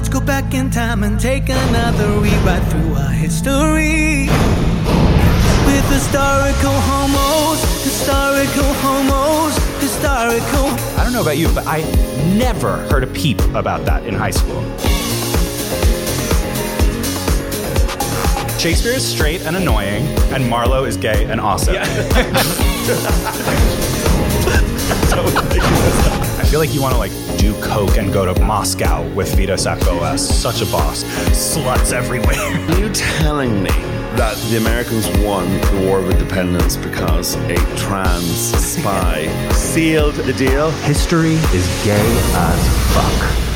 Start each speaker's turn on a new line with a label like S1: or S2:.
S1: let's go back in time and take another rewrite through our history. With historical homos, historical homos, historical.
S2: I don't know about you, but I never heard a peep about that in high school. Shakespeare is straight and annoying, and Marlowe is gay and awesome. I feel like you want to like do coke and go to Moscow with Vito Sacco as such a boss. Sluts everywhere.
S3: Are you telling me that the Americans won the War of Independence because a trans spy sealed the deal?
S4: History is gay as fuck.